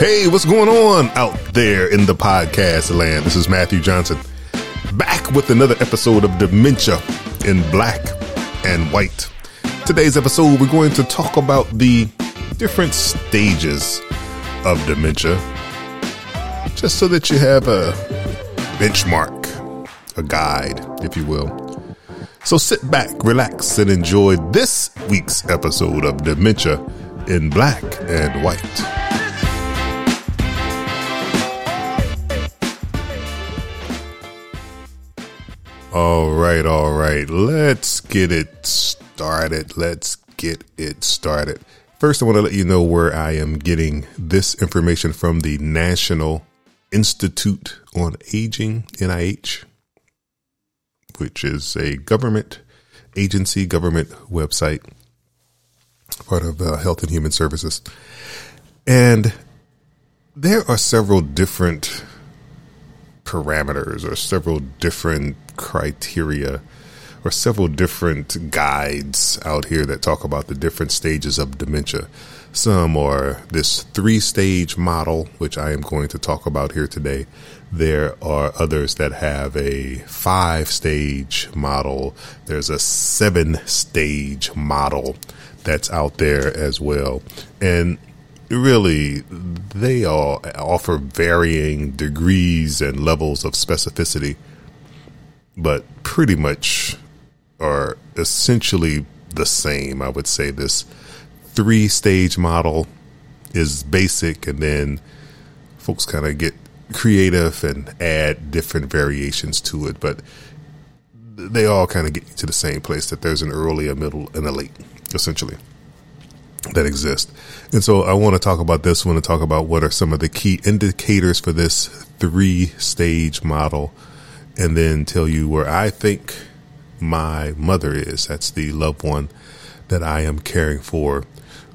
Hey, what's going on out there in the podcast land? This is Matthew Johnson, back with another episode of Dementia in Black and White. Today's episode, we're going to talk about the different stages of dementia, just so that you have a benchmark, a guide, if you will. So sit back, relax, and enjoy this week's episode of Dementia in Black and White. All right, all right. Let's get it started. Let's get it started. First, I want to let you know where I am getting this information from the National Institute on Aging, NIH, which is a government agency, government website, part of uh, Health and Human Services. And there are several different parameters or several different criteria or several different guides out here that talk about the different stages of dementia. Some are this three stage model, which I am going to talk about here today. There are others that have a five stage model. There's a seven stage model that's out there as well. And really they all offer varying degrees and levels of specificity, but pretty much are essentially the same. I would say this three stage model is basic, and then folks kind of get creative and add different variations to it, but they all kind of get to the same place that there's an early, a middle, and a late, essentially that exist. And so I want to talk about this one and talk about what are some of the key indicators for this three stage model and then tell you where I think my mother is. That's the loved one that I am caring for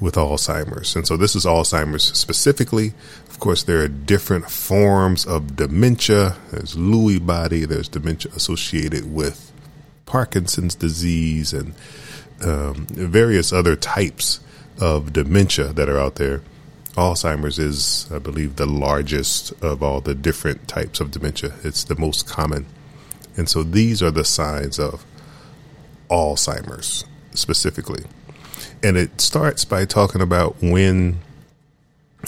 with Alzheimer's. And so this is Alzheimer's specifically. Of course, there are different forms of dementia. There's Lewy body, there's dementia associated with Parkinson's disease and um, various other types of dementia that are out there. Alzheimer's is, I believe, the largest of all the different types of dementia. It's the most common. And so these are the signs of Alzheimer's specifically. And it starts by talking about when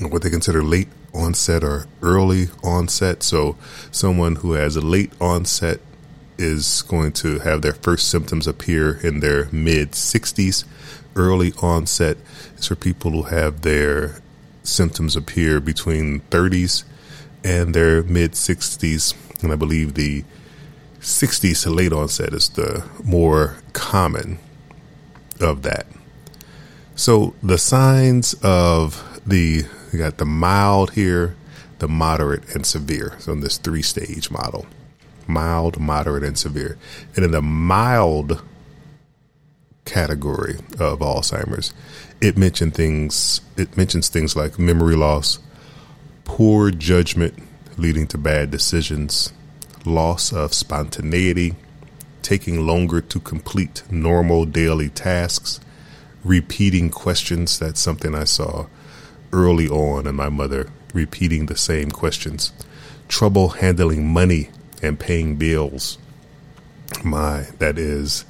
what they consider late onset or early onset. So someone who has a late onset is going to have their first symptoms appear in their mid 60s early onset is for people who have their symptoms appear between 30s and their mid 60s. And I believe the 60s to late onset is the more common of that. So the signs of the, you got the mild here, the moderate, and severe. So in this three stage model mild, moderate, and severe. And in the mild category of Alzheimer's. It mentioned things. It mentions things like memory loss, poor judgment leading to bad decisions, loss of spontaneity, taking longer to complete normal daily tasks, repeating questions. That's something I saw early on, in my mother repeating the same questions. Trouble handling money and paying bills. My, that is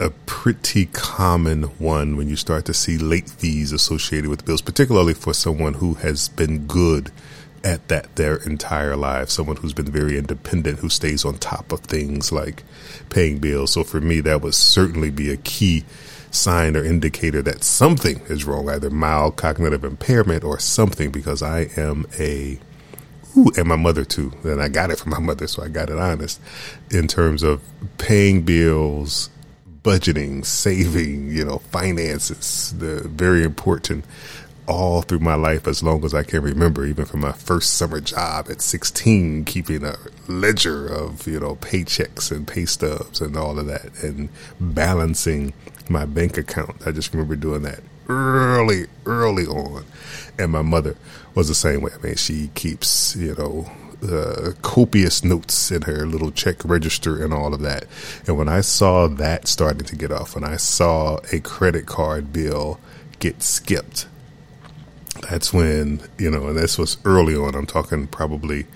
a pretty common one when you start to see late fees associated with bills, particularly for someone who has been good at that their entire life, someone who's been very independent, who stays on top of things like paying bills. So for me, that would certainly be a key sign or indicator that something is wrong, either mild cognitive impairment or something, because I am a Ooh, and my mother too. And I got it from my mother, so I got it honest in terms of paying bills, budgeting, saving, you know, finances, the very important all through my life as long as I can remember, even from my first summer job at 16, keeping a ledger of, you know, paychecks and pay stubs and all of that and balancing my bank account. I just remember doing that early, early on. And my mother was the same way. I mean, she keeps, you know, uh, copious notes in her little check register and all of that. And when I saw that starting to get off, when I saw a credit card bill get skipped, that's when, you know, and this was early on. I'm talking probably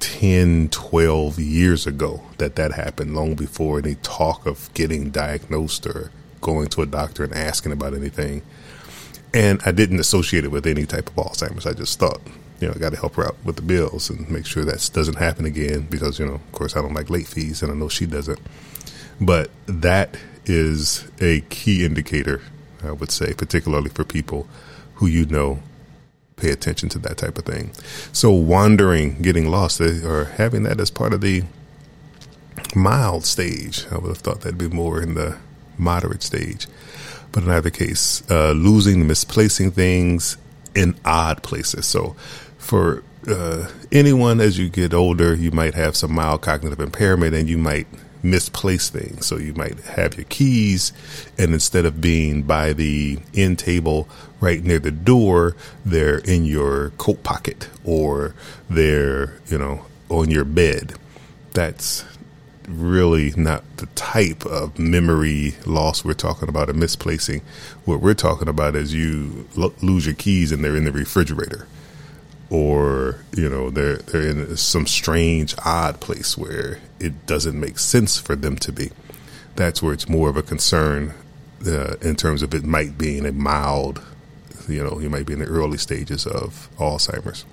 10, 12 years ago that that happened, long before any talk of getting diagnosed or going to a doctor and asking about anything. And I didn't associate it with any type of Alzheimer's. I just thought, you know, I got to help her out with the bills and make sure that doesn't happen again because, you know, of course, I don't like late fees and I know she doesn't. But that is a key indicator, I would say, particularly for people who you know pay attention to that type of thing. So wandering, getting lost, or having that as part of the mild stage, I would have thought that'd be more in the moderate stage. But in either case, uh, losing, misplacing things in odd places. So for uh, anyone as you get older, you might have some mild cognitive impairment and you might misplace things. So you might have your keys, and instead of being by the end table right near the door, they're in your coat pocket or they're, you know, on your bed. That's really not the type of memory loss we're talking about or misplacing. What we're talking about is you lo- lose your keys and they're in the refrigerator or you know they're they're in some strange odd place where it doesn't make sense for them to be. That's where it's more of a concern uh, in terms of it might be in a mild you know you might be in the early stages of alzheimer's.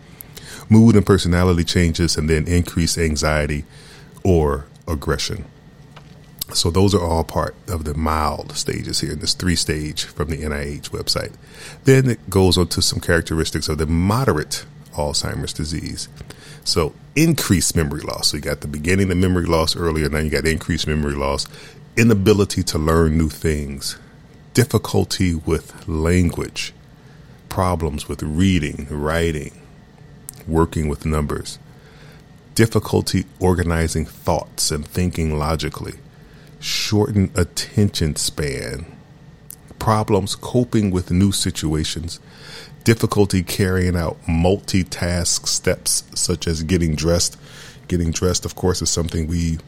Mood and personality changes and then increased anxiety or aggression. So those are all part of the mild stages here in this three stage from the NIH website. Then it goes on to some characteristics of the moderate Alzheimer's disease. So increased memory loss. So you got the beginning of memory loss earlier, now you got increased memory loss, inability to learn new things, difficulty with language, problems with reading, writing, working with numbers, difficulty organizing thoughts and thinking logically, shortened attention span, problems coping with new situations, difficulty carrying out multitask steps such as getting dressed. Getting dressed, of course, is something we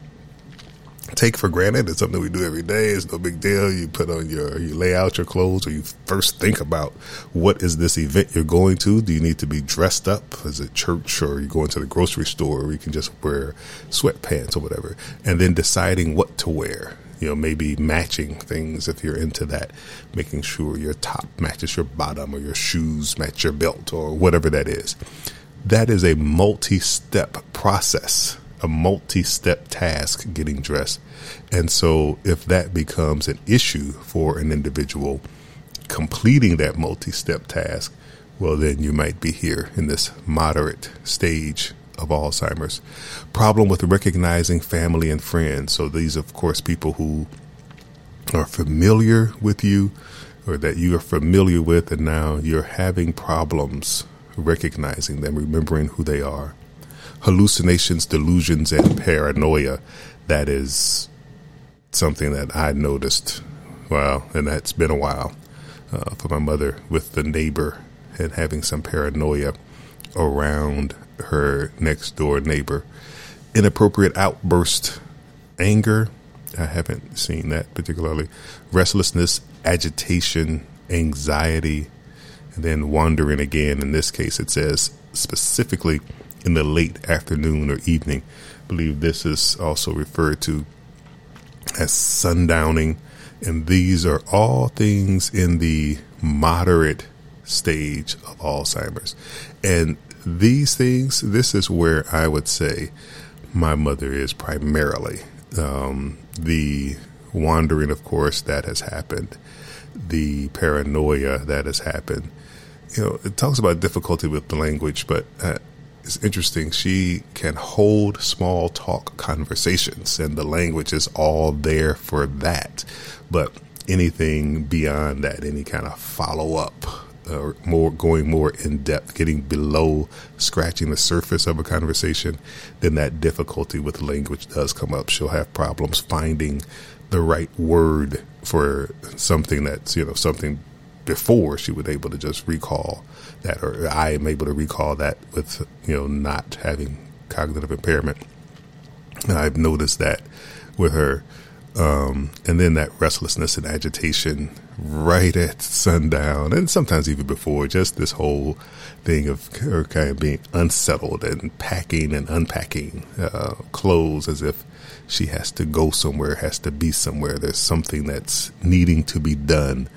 take for granted. It's something we do every day. It's no big deal. You put on your, you lay out your clothes, or you first think about what is this event you're going to. Do you need to be dressed up? Is it church, or you going to the grocery store, or you can just wear sweatpants or whatever, and then deciding what to wear you know, maybe matching things if you're into that, making sure your top matches your bottom or your shoes match your belt or whatever that is. That is a multi step process, a multi step task getting dressed. And so if that becomes an issue for an individual completing that multi step task, well, then you might be here in this moderate stage of Alzheimer's. Problem with recognizing family and friends. So these, of course, people who are familiar with you or that you are familiar with, and now you're having problems recognizing them, remembering who they are. Hallucinations, delusions, and paranoia. That is something that I noticed. Well, and that's been a while uh, for my mother with the neighbor and having some paranoia around her next door neighbor. Inappropriate outburst, anger. I haven't seen that particularly. Restlessness, agitation, anxiety, and then wandering again. In this case, it says specifically in the late afternoon or evening. I believe this is also referred to as sundowning. And these are all things in the moderate stage of Alzheimer's. And these things, this is where I would say my mother is primarily. Um, the wandering, of course, that has happened, the paranoia that has happened. You know, it talks about difficulty with the language, but uh, it's interesting. She can hold small talk conversations, and the language is all there for that. But anything beyond that, any kind of follow up, uh, more going more in depth, getting below scratching the surface of a conversation, then that difficulty with language does come up. She'll have problems finding the right word for something that's you know something before she was able to just recall that, or I am able to recall that with you know not having cognitive impairment. And I've noticed that with her. Um, and then that restlessness and agitation right at sundown, and sometimes even before, just this whole thing of her kind of being unsettled and packing and unpacking uh, clothes as if she has to go somewhere, has to be somewhere. There's something that's needing to be done.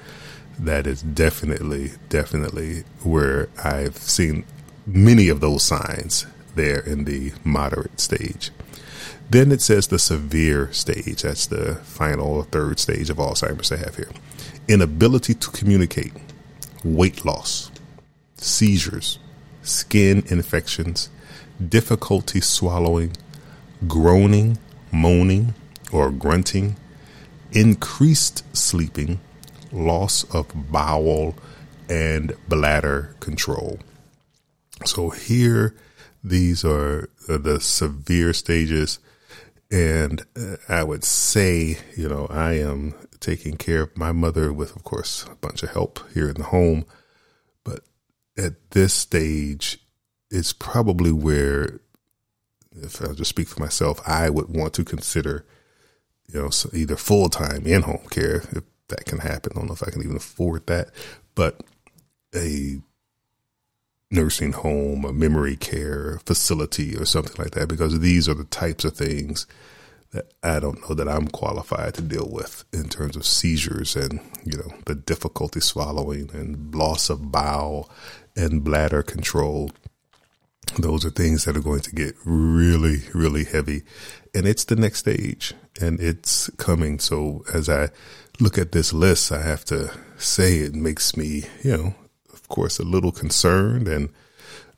That is definitely, definitely where I've seen many of those signs there in the moderate stage. Then it says the severe stage. That's the final third stage of Alzheimer's they have here. Inability to communicate, weight loss, seizures, skin infections, difficulty swallowing, groaning, moaning, or grunting, increased sleeping, loss of bowel, and bladder control. So here, these are the severe stages and uh, I would say, you know, I am taking care of my mother with, of course, a bunch of help here in the home. But at this stage, it's probably where, if I'll just speak for myself, I would want to consider, you know, either full time in home care, if that can happen. I don't know if I can even afford that, but a nursing home, a memory care facility, or something like that, because these are the types of things that I don't know that I'm qualified to deal with in terms of seizures and, you know, the difficulty swallowing and loss of bowel and bladder control. Those are things that are going to get really, really heavy. And it's the next stage and it's coming. So as I look at this list, I have to say it makes me, you know, course, a little concerned and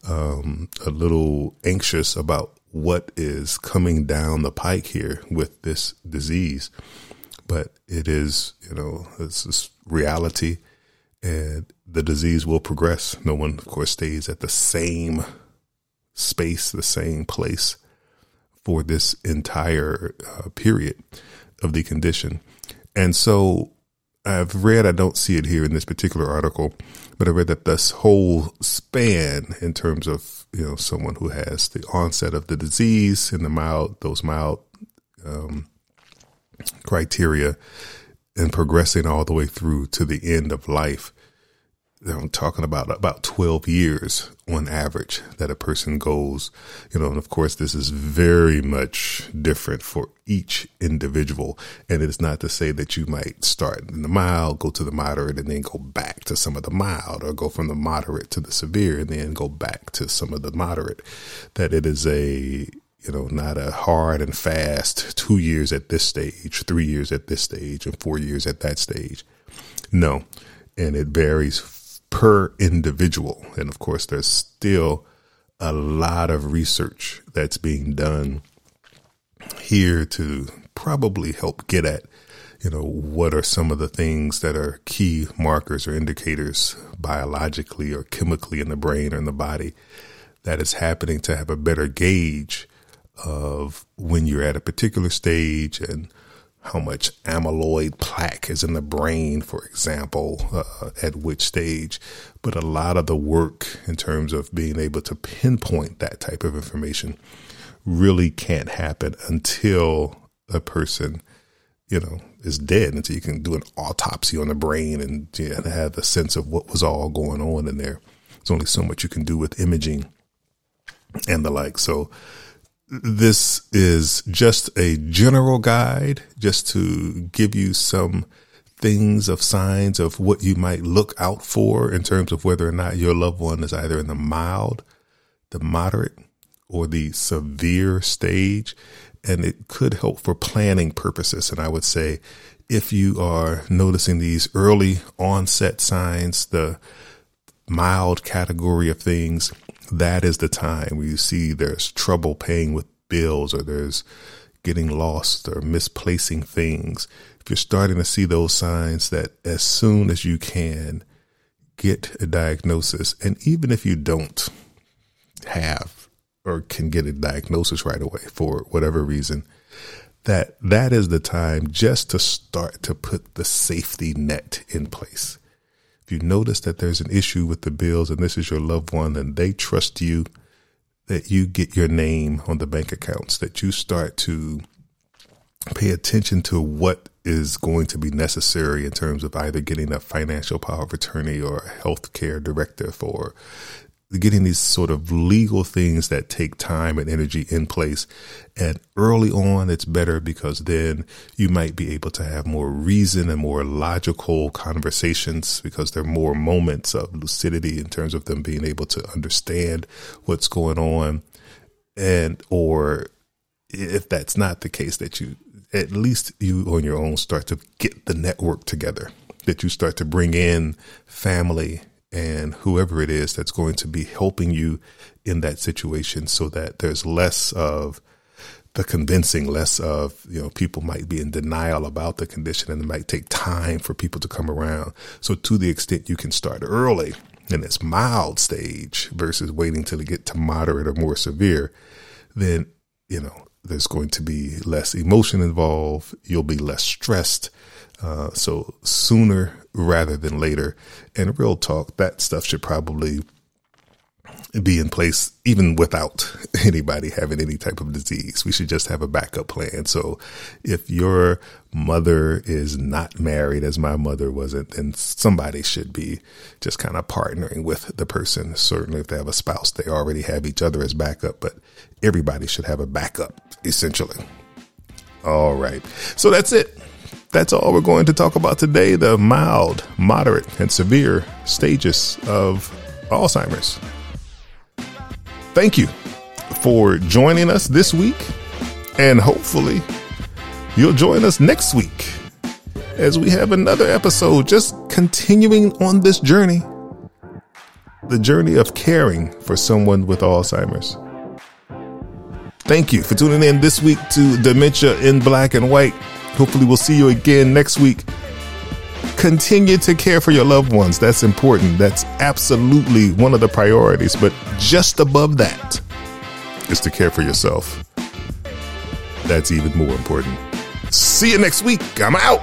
um, a little anxious about what is coming down the pike here with this disease. But it is, you know, this reality and the disease will progress. No one, of course, stays at the same space, the same place for this entire uh, period of the condition. And so I've read, I don't see it here in this particular article, read that this whole span in terms of, you know, someone who has the onset of the disease and the mild, those mild um, criteria and progressing all the way through to the end of life I'm talking about about 12 years on average that a person goes, you know, and of course, this is very much different for each individual. And it's not to say that you might start in the mild, go to the moderate, and then go back to some of the mild, or go from the moderate to the severe, and then go back to some of the moderate. That it is a, you know, not a hard and fast two years at this stage, three years at this stage, and four years at that stage. No. And it varies per individual. And of course, there's still a lot of research that's being done here to probably help get at, you know, what are some of the things that are key markers or indicators biologically or chemically in the brain or in the body that is happening to have a better gauge of when you're at a particular stage and how much amyloid plaque is in the brain, for example, uh, at which stage. But a lot of the work in terms of being able to pinpoint that type of information really can't happen until a person, you know, is dead, until you can do an autopsy on the brain and you know, have a sense of what was all going on in there. There's only so much you can do with imaging and the like. So, this is just a general guide just to give you some things of signs of what you might look out for in terms of whether or not your loved one is either in the mild, the moderate, or the severe stage. And it could help for planning purposes. And I would say if you are noticing these early onset signs, the mild category of things, that is the time where you see there's trouble paying with bills or there's getting lost or misplacing things. If you're starting to see those signs that as soon as you can get a diagnosis, and even if you don't have or can get a diagnosis right away for whatever reason, that that is the time just to start to put the safety net in place if you notice that there's an issue with the bills and this is your loved one and they trust you, that you get your name on the bank accounts, that you start to pay attention to what is going to be necessary in terms of either getting a financial power of attorney or a health care directive or getting these sort of legal things that take time and energy in place. And early on, it's better because then you might be able to have more reason and more logical conversations because there are more moments of lucidity in terms of them being able to understand what's going on. And, or if that's not the case, that you, at least you on your own start to get the network together, that you start to bring in family and whoever it is that's going to be helping you in that situation so that there's less of the convincing, less of, you know, people might be in denial about the condition and it might take time for people to come around. So to the extent you can start early in this mild stage versus waiting till it get to moderate or more severe, then, you know, there's going to be less emotion involved. You'll be less stressed. Uh, so sooner rather than later. And real talk, that stuff should probably be in place even without anybody having any type of disease. We should just have a backup plan. So if your mother is not married as my mother wasn't, then somebody should be just kind of partnering with the person. Certainly if they have a spouse, they already have each other as backup, but everybody should have a backup essentially. All right. So that's it. That's all we're going to talk about today the mild, moderate, and severe stages of Alzheimer's. Thank you for joining us this week, and hopefully, you'll join us next week as we have another episode just continuing on this journey the journey of caring for someone with Alzheimer's. Thank you for tuning in this week to Dementia in Black and White. Hopefully, we'll see you again next week. Continue to care for your loved ones. That's important. That's absolutely one of the priorities. But just above that is to care for yourself. That's even more important. See you next week. I'm out.